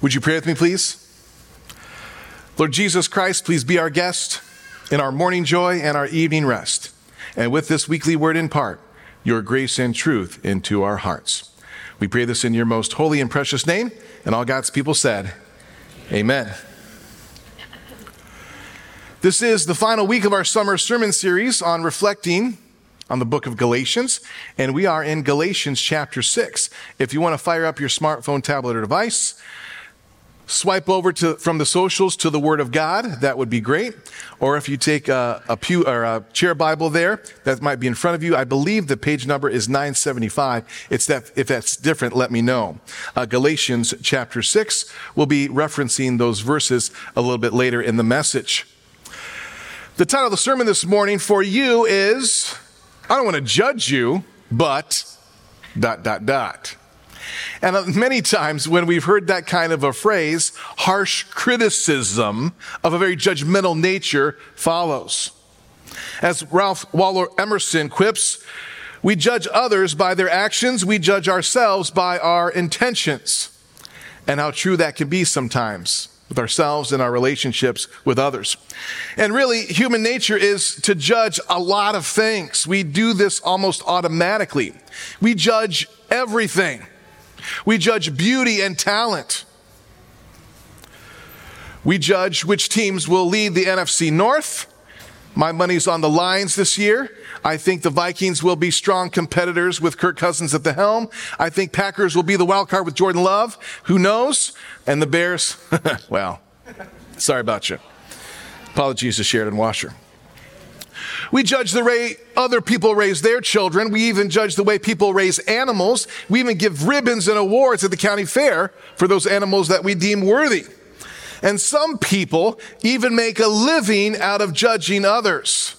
Would you pray with me, please? Lord Jesus Christ, please be our guest in our morning joy and our evening rest. And with this weekly word in part, your grace and truth into our hearts. We pray this in your most holy and precious name. And all God's people said, Amen. This is the final week of our summer sermon series on reflecting on the book of Galatians, and we are in Galatians chapter 6. If you want to fire up your smartphone, tablet, or device, swipe over to, from the socials to the Word of God, that would be great. Or if you take a, a, pew or a chair Bible there, that might be in front of you. I believe the page number is 975. It's that, if that's different, let me know. Uh, Galatians chapter 6, we'll be referencing those verses a little bit later in the message. The title of the sermon this morning for you is I don't want to judge you, but dot, dot, dot. And uh, many times when we've heard that kind of a phrase, harsh criticism of a very judgmental nature follows. As Ralph Waldo Emerson quips, we judge others by their actions, we judge ourselves by our intentions. And how true that can be sometimes with ourselves and our relationships with others. And really, human nature is to judge a lot of things. We do this almost automatically. We judge everything. We judge beauty and talent. We judge which teams will lead the NFC North. My money's on the Lions this year. I think the Vikings will be strong competitors with Kirk Cousins at the helm. I think Packers will be the wild card with Jordan Love. Who knows? And the Bears, well, sorry about you. Apologies to Sheridan Washer. We judge the way other people raise their children. We even judge the way people raise animals. We even give ribbons and awards at the county fair for those animals that we deem worthy. And some people even make a living out of judging others.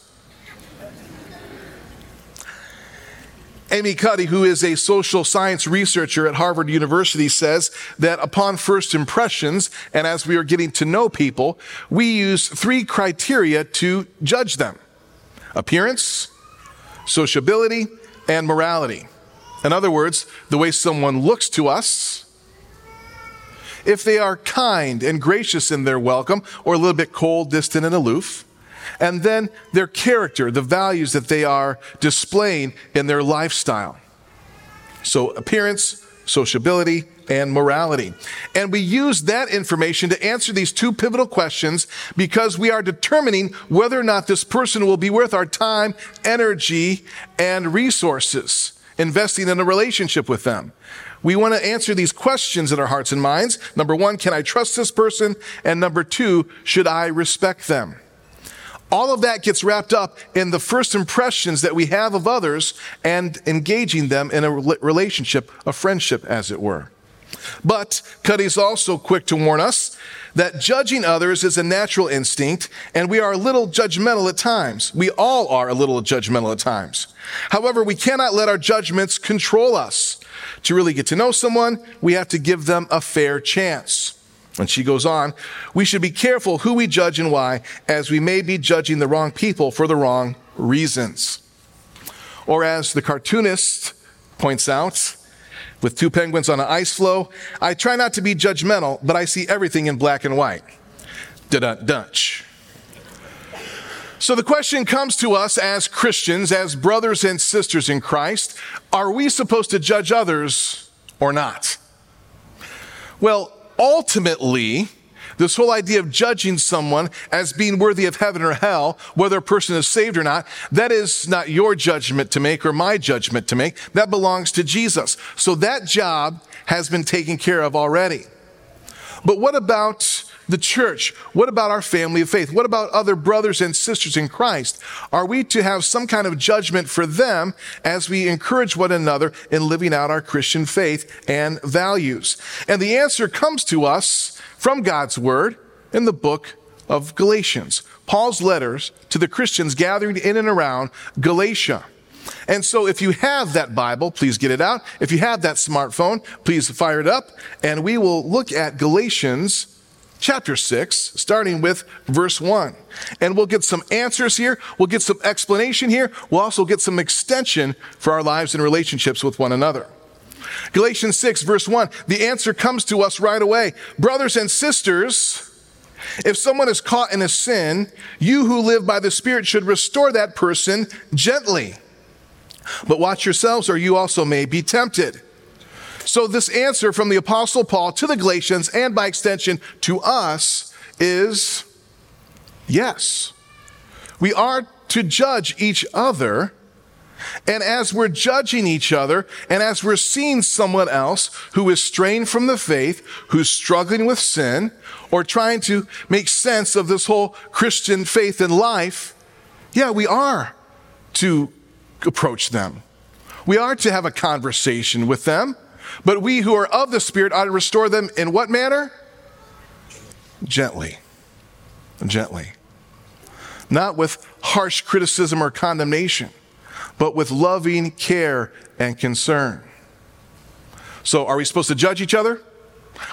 Amy Cuddy, who is a social science researcher at Harvard University, says that upon first impressions, and as we are getting to know people, we use three criteria to judge them appearance, sociability, and morality. In other words, the way someone looks to us, if they are kind and gracious in their welcome, or a little bit cold, distant, and aloof, and then their character, the values that they are displaying in their lifestyle. So, appearance, sociability, and morality. And we use that information to answer these two pivotal questions because we are determining whether or not this person will be worth our time, energy, and resources investing in a relationship with them. We want to answer these questions in our hearts and minds. Number one, can I trust this person? And number two, should I respect them? All of that gets wrapped up in the first impressions that we have of others and engaging them in a relationship, a friendship, as it were. But Cuddy's also quick to warn us that judging others is a natural instinct, and we are a little judgmental at times. We all are a little judgmental at times. However, we cannot let our judgments control us. To really get to know someone, we have to give them a fair chance. And she goes on, we should be careful who we judge and why, as we may be judging the wrong people for the wrong reasons. Or as the cartoonist points out, with two penguins on an ice floe, I try not to be judgmental, but I see everything in black and white. Dutch. So the question comes to us as Christians, as brothers and sisters in Christ are we supposed to judge others or not? Well, ultimately, this whole idea of judging someone as being worthy of heaven or hell, whether a person is saved or not, that is not your judgment to make or my judgment to make. That belongs to Jesus. So that job has been taken care of already. But what about the church? What about our family of faith? What about other brothers and sisters in Christ? Are we to have some kind of judgment for them as we encourage one another in living out our Christian faith and values? And the answer comes to us from God's word in the book of Galatians. Paul's letters to the Christians gathered in and around Galatia. And so if you have that Bible, please get it out. If you have that smartphone, please fire it up and we will look at Galatians chapter 6, starting with verse 1. And we'll get some answers here. We'll get some explanation here. We'll also get some extension for our lives and relationships with one another. Galatians 6, verse 1, the answer comes to us right away. Brothers and sisters, if someone is caught in a sin, you who live by the Spirit should restore that person gently. But watch yourselves, or you also may be tempted. So, this answer from the Apostle Paul to the Galatians, and by extension to us, is yes. We are to judge each other. And as we're judging each other, and as we're seeing someone else who is straying from the faith, who's struggling with sin, or trying to make sense of this whole Christian faith and life, yeah, we are to approach them. We are to have a conversation with them. But we who are of the Spirit ought to restore them in what manner? Gently. Gently. Not with harsh criticism or condemnation, but with loving care and concern. So, are we supposed to judge each other?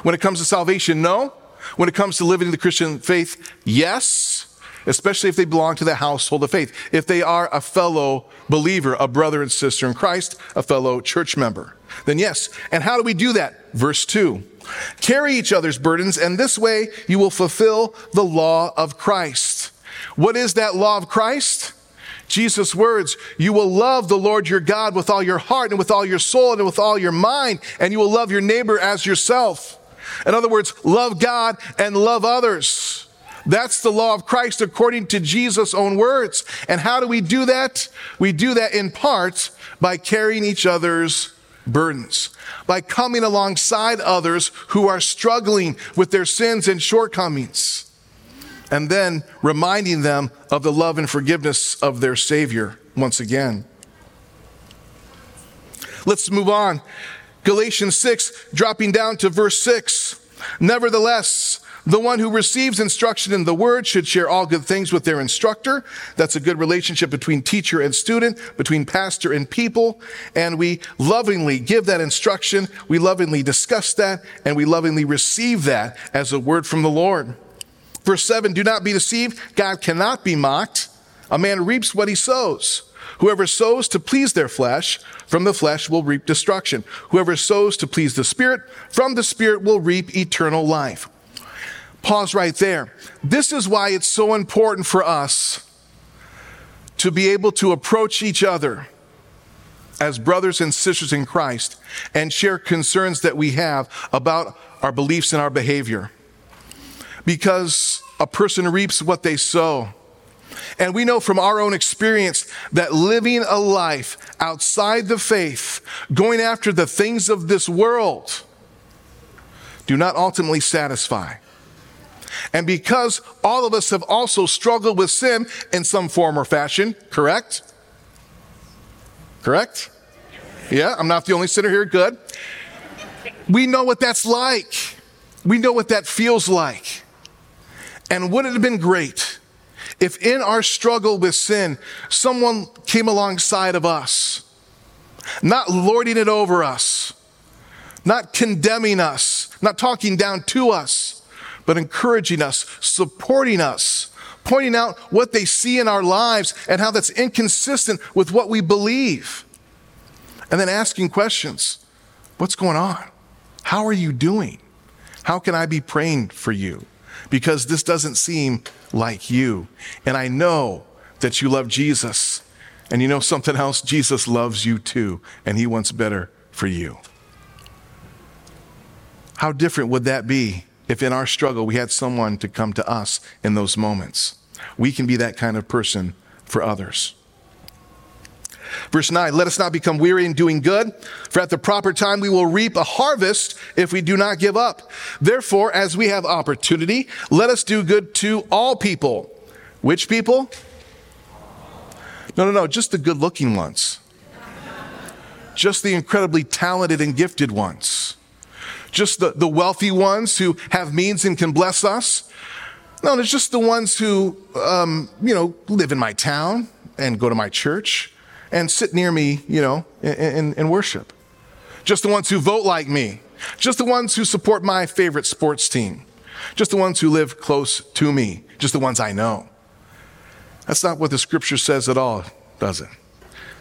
When it comes to salvation, no. When it comes to living the Christian faith, yes especially if they belong to the household of faith, if they are a fellow believer, a brother and sister in Christ, a fellow church member. Then yes. And how do we do that? Verse 2. Carry each other's burdens, and this way you will fulfill the law of Christ. What is that law of Christ? Jesus' words, you will love the Lord your God with all your heart and with all your soul and with all your mind, and you will love your neighbor as yourself. In other words, love God and love others. That's the law of Christ according to Jesus' own words. And how do we do that? We do that in part by carrying each other's burdens, by coming alongside others who are struggling with their sins and shortcomings, and then reminding them of the love and forgiveness of their Savior once again. Let's move on. Galatians 6, dropping down to verse 6. Nevertheless, the one who receives instruction in the word should share all good things with their instructor. That's a good relationship between teacher and student, between pastor and people. And we lovingly give that instruction. We lovingly discuss that and we lovingly receive that as a word from the Lord. Verse seven, do not be deceived. God cannot be mocked. A man reaps what he sows. Whoever sows to please their flesh, from the flesh will reap destruction. Whoever sows to please the Spirit, from the Spirit will reap eternal life. Pause right there. This is why it's so important for us to be able to approach each other as brothers and sisters in Christ and share concerns that we have about our beliefs and our behavior. Because a person reaps what they sow. And we know from our own experience that living a life outside the faith, going after the things of this world, do not ultimately satisfy. And because all of us have also struggled with sin in some form or fashion, correct? Correct? Yeah, I'm not the only sinner here. Good. We know what that's like. We know what that feels like. And wouldn't it have been great if in our struggle with sin, someone came alongside of us, not lording it over us, not condemning us, not talking down to us, but encouraging us, supporting us, pointing out what they see in our lives and how that's inconsistent with what we believe. And then asking questions What's going on? How are you doing? How can I be praying for you? Because this doesn't seem like you. And I know that you love Jesus. And you know something else? Jesus loves you too, and he wants better for you. How different would that be if in our struggle we had someone to come to us in those moments. We can be that kind of person for others. Verse 9, let us not become weary in doing good, for at the proper time we will reap a harvest if we do not give up. Therefore, as we have opportunity, let us do good to all people. Which people? No, no, no, just the good looking ones. Just the incredibly talented and gifted ones just the, the wealthy ones who have means and can bless us. No, it's just the ones who, um, you know, live in my town and go to my church and sit near me, you know, and worship. Just the ones who vote like me. Just the ones who support my favorite sports team. Just the ones who live close to me. Just the ones I know. That's not what the scripture says at all, does it?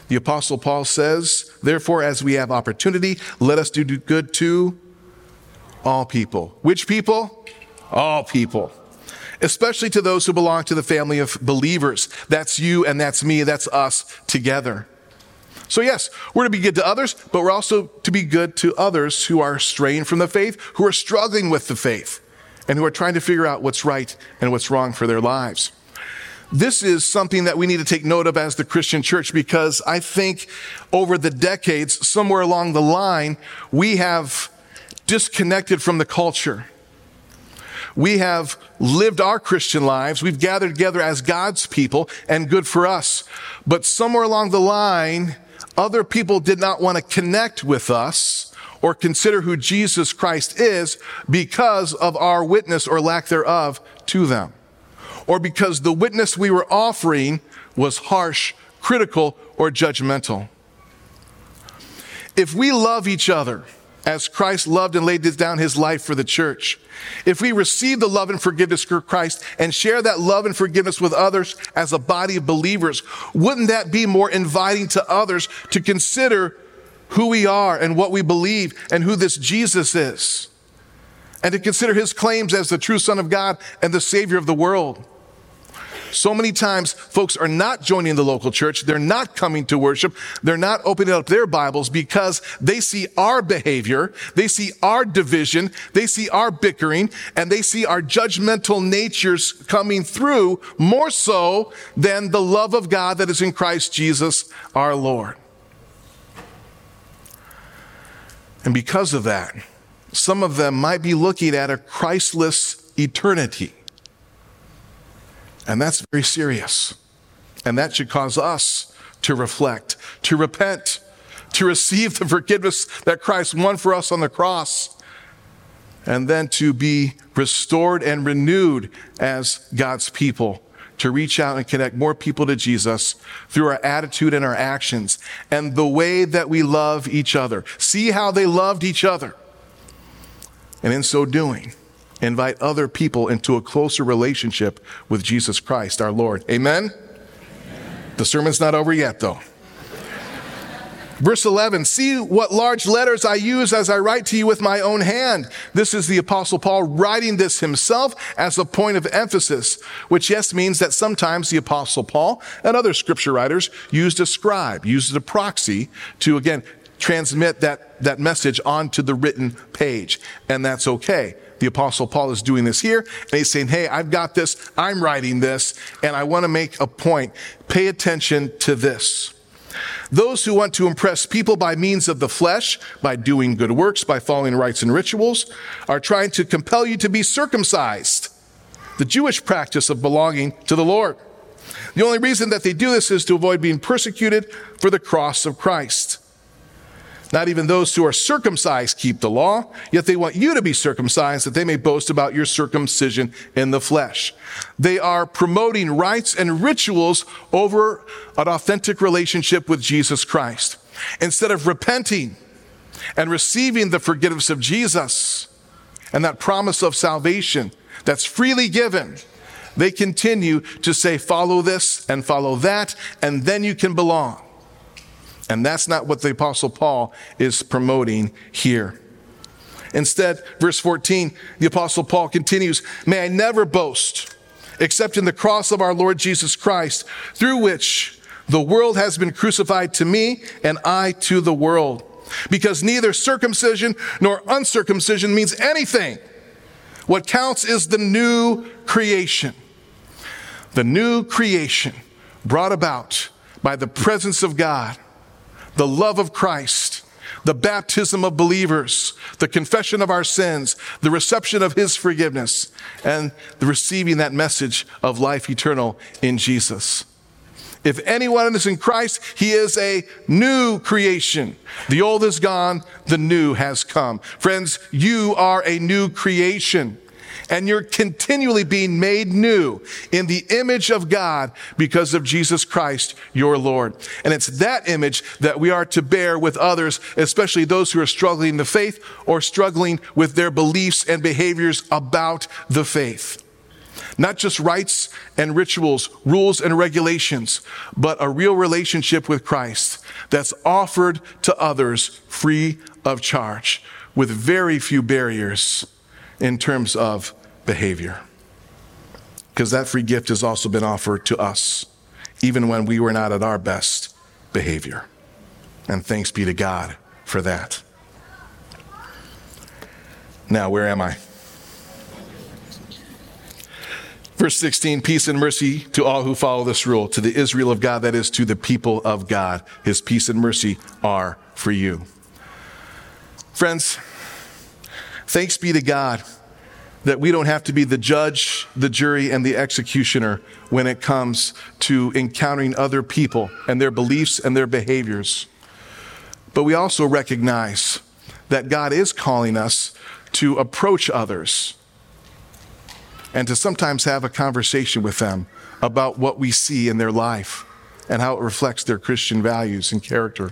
The Apostle Paul says, Therefore, as we have opportunity, let us do good to all people. Which people? All people. Especially to those who belong to the family of believers. That's you and that's me, that's us together. So, yes, we're to be good to others, but we're also to be good to others who are straying from the faith, who are struggling with the faith, and who are trying to figure out what's right and what's wrong for their lives. This is something that we need to take note of as the Christian church because I think over the decades, somewhere along the line, we have disconnected from the culture. We have lived our Christian lives. We've gathered together as God's people and good for us. But somewhere along the line, other people did not want to connect with us or consider who Jesus Christ is because of our witness or lack thereof to them or because the witness we were offering was harsh, critical, or judgmental. If we love each other as Christ loved and laid down his life for the church, if we receive the love and forgiveness of Christ and share that love and forgiveness with others as a body of believers, wouldn't that be more inviting to others to consider who we are and what we believe and who this Jesus is? And to consider his claims as the true Son of God and the Savior of the world. So many times, folks are not joining the local church. They're not coming to worship. They're not opening up their Bibles because they see our behavior. They see our division. They see our bickering and they see our judgmental natures coming through more so than the love of God that is in Christ Jesus our Lord. And because of that, some of them might be looking at a Christless eternity. And that's very serious. And that should cause us to reflect, to repent, to receive the forgiveness that Christ won for us on the cross, and then to be restored and renewed as God's people, to reach out and connect more people to Jesus through our attitude and our actions and the way that we love each other. See how they loved each other. And in so doing, invite other people into a closer relationship with Jesus Christ, our Lord. Amen? Amen. The sermon's not over yet, though. Verse 11, see what large letters I use as I write to you with my own hand. This is the apostle Paul writing this himself as a point of emphasis, which yes means that sometimes the apostle Paul and other scripture writers used a scribe, used a proxy to again transmit that, that message onto the written page. And that's okay the apostle Paul is doing this here. And he's saying, Hey, I've got this. I'm writing this and I want to make a point. Pay attention to this. Those who want to impress people by means of the flesh, by doing good works, by following rites and rituals, are trying to compel you to be circumcised. The Jewish practice of belonging to the Lord. The only reason that they do this is to avoid being persecuted for the cross of Christ. Not even those who are circumcised keep the law, yet they want you to be circumcised that they may boast about your circumcision in the flesh. They are promoting rites and rituals over an authentic relationship with Jesus Christ. Instead of repenting and receiving the forgiveness of Jesus and that promise of salvation that's freely given, they continue to say, follow this and follow that, and then you can belong. And that's not what the Apostle Paul is promoting here. Instead, verse 14, the Apostle Paul continues May I never boast except in the cross of our Lord Jesus Christ, through which the world has been crucified to me and I to the world. Because neither circumcision nor uncircumcision means anything. What counts is the new creation. The new creation brought about by the presence of God the love of Christ, the baptism of believers, the confession of our sins, the reception of his forgiveness, and the receiving that message of life eternal in Jesus. If anyone is in Christ, he is a new creation. The old is gone, the new has come. Friends, you are a new creation and you're continually being made new in the image of God because of Jesus Christ, your Lord. And it's that image that we are to bear with others, especially those who are struggling in the faith or struggling with their beliefs and behaviors about the faith. Not just rites and rituals, rules and regulations, but a real relationship with Christ that's offered to others free of charge with very few barriers in terms of behavior. Because that free gift has also been offered to us, even when we were not at our best behavior. And thanks be to God for that. Now, where am I? Verse 16, peace and mercy to all who follow this rule, to the Israel of God, that is, to the people of God. His peace and mercy are for you. Friends, thanks be to God that we don't have to be the judge, the jury, and the executioner when it comes to encountering other people and their beliefs and their behaviors. But we also recognize that God is calling us to approach others and to sometimes have a conversation with them about what we see in their life and how it reflects their Christian values and character.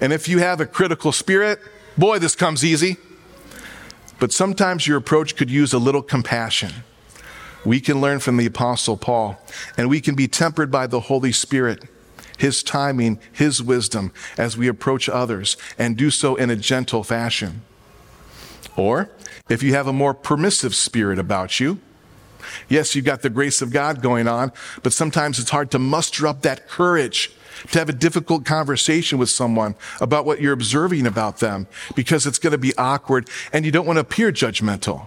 And if you have a critical spirit, boy, this comes easy. But sometimes your approach could use a little compassion. We can learn from the Apostle Paul, and we can be tempered by the Holy Spirit, His timing, His wisdom, as we approach others, and do so in a gentle fashion. Or if you have a more permissive spirit about you, yes, you've got the grace of God going on, but sometimes it's hard to muster up that courage to have a difficult conversation with someone about what you're observing about them because it's going to be awkward and you don't want to appear judgmental.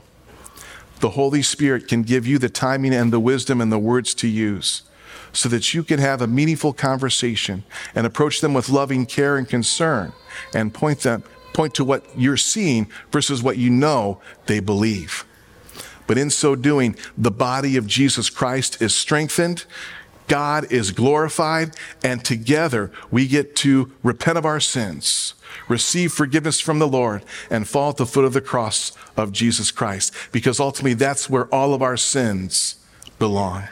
The Holy Spirit can give you the timing and the wisdom and the words to use so that you can have a meaningful conversation and approach them with loving care and concern and point them point to what you're seeing versus what you know they believe. But in so doing, the body of Jesus Christ is strengthened, God is glorified, and together we get to repent of our sins, receive forgiveness from the Lord, and fall at the foot of the cross of Jesus Christ. Because ultimately, that's where all of our sins belong.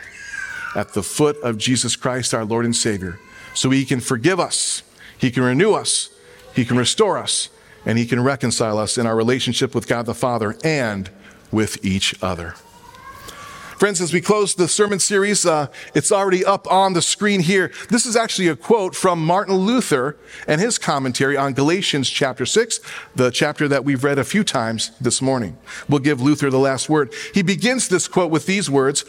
At the foot of Jesus Christ, our Lord and Savior. So He can forgive us, He can renew us, He can restore us, and He can reconcile us in our relationship with God the Father and with each other. Friends, as we close the sermon series, uh, it's already up on the screen here. This is actually a quote from Martin Luther and his commentary on Galatians chapter 6, the chapter that we've read a few times this morning. We'll give Luther the last word. He begins this quote with these words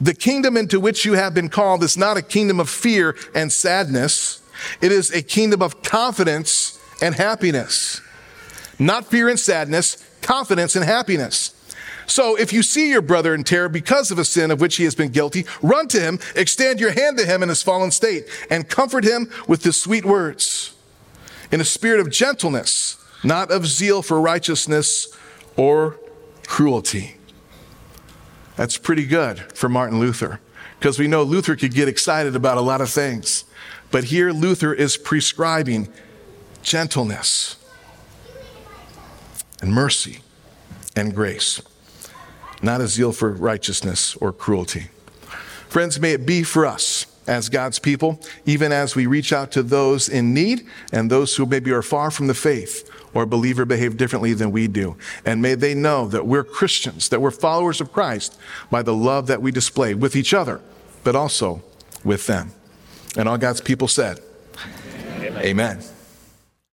The kingdom into which you have been called is not a kingdom of fear and sadness, it is a kingdom of confidence and happiness. Not fear and sadness, confidence and happiness. So if you see your brother in terror because of a sin of which he has been guilty, run to him, extend your hand to him in his fallen state, and comfort him with the sweet words in a spirit of gentleness, not of zeal for righteousness or cruelty. That's pretty good for Martin Luther because we know Luther could get excited about a lot of things. But here Luther is prescribing gentleness and mercy and grace not a zeal for righteousness or cruelty. Friends, may it be for us as God's people, even as we reach out to those in need and those who maybe are far from the faith or believe or behave differently than we do. And may they know that we're Christians, that we're followers of Christ by the love that we display with each other, but also with them. And all God's people said, Amen. Amen.